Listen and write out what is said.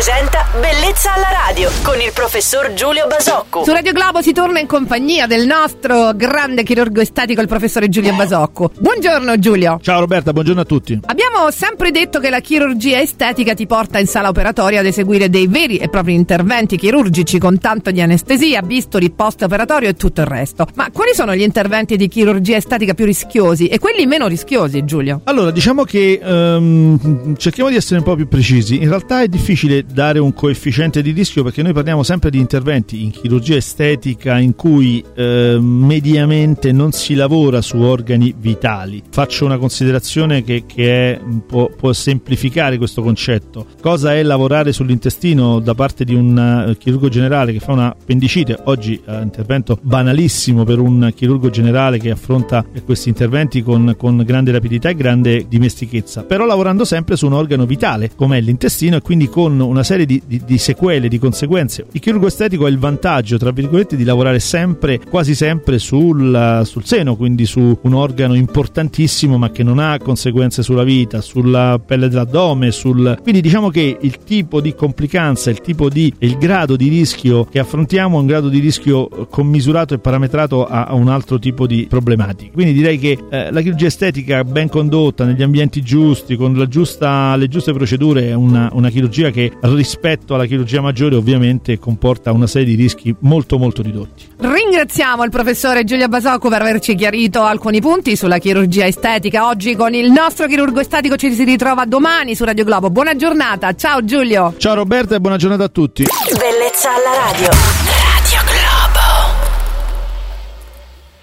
presenta Bellezza alla radio con il professor Giulio Basocco. Su Radio Globo si torna in compagnia del nostro grande chirurgo estetico, il professore Giulio Basocco. Buongiorno Giulio. Ciao Roberta, buongiorno a tutti. Abbiamo sempre detto che la chirurgia estetica ti porta in sala operatoria ad eseguire dei veri e propri interventi chirurgici con tanto di anestesia, bisturi, post-operatorio e tutto il resto. Ma quali sono gli interventi di chirurgia estetica più rischiosi e quelli meno rischiosi, Giulio? Allora, diciamo che um, cerchiamo di essere un po' più precisi. In realtà è difficile dare un coefficiente di rischio perché noi parliamo sempre di interventi in chirurgia estetica in cui eh, mediamente non si lavora su organi vitali. Faccio una considerazione che, che è, può, può, semplificare questo concetto. Cosa è lavorare sull'intestino da parte di un uh, chirurgo generale che fa una appendicite? Oggi è uh, intervento banalissimo per un chirurgo generale che affronta questi interventi con, con grande rapidità e grande dimestichezza, però lavorando sempre su un organo vitale come è l'intestino e quindi con una serie di, di, di sequele, di conseguenze. Il chirurgo estetico ha il vantaggio, tra virgolette, di lavorare sempre, quasi sempre sul, sul seno, quindi su un organo importantissimo ma che non ha conseguenze sulla vita, sulla pelle dell'addome, sul... quindi diciamo che il tipo di complicanza, il tipo di il grado di rischio che affrontiamo è un grado di rischio commisurato e parametrato a, a un altro tipo di problematiche. Quindi direi che eh, la chirurgia estetica ben condotta negli ambienti giusti, con giusta, le giuste procedure, è una, una chirurgia che rispetto alla chirurgia maggiore ovviamente comporta una serie di rischi molto molto ridotti. Ringraziamo il professore Giulio Basocco per averci chiarito alcuni punti sulla chirurgia estetica. Oggi con il nostro chirurgo estetico ci si ritrova domani su Radio Globo. Buona giornata, ciao Giulio. Ciao Roberta e buona giornata a tutti. Bellezza alla radio.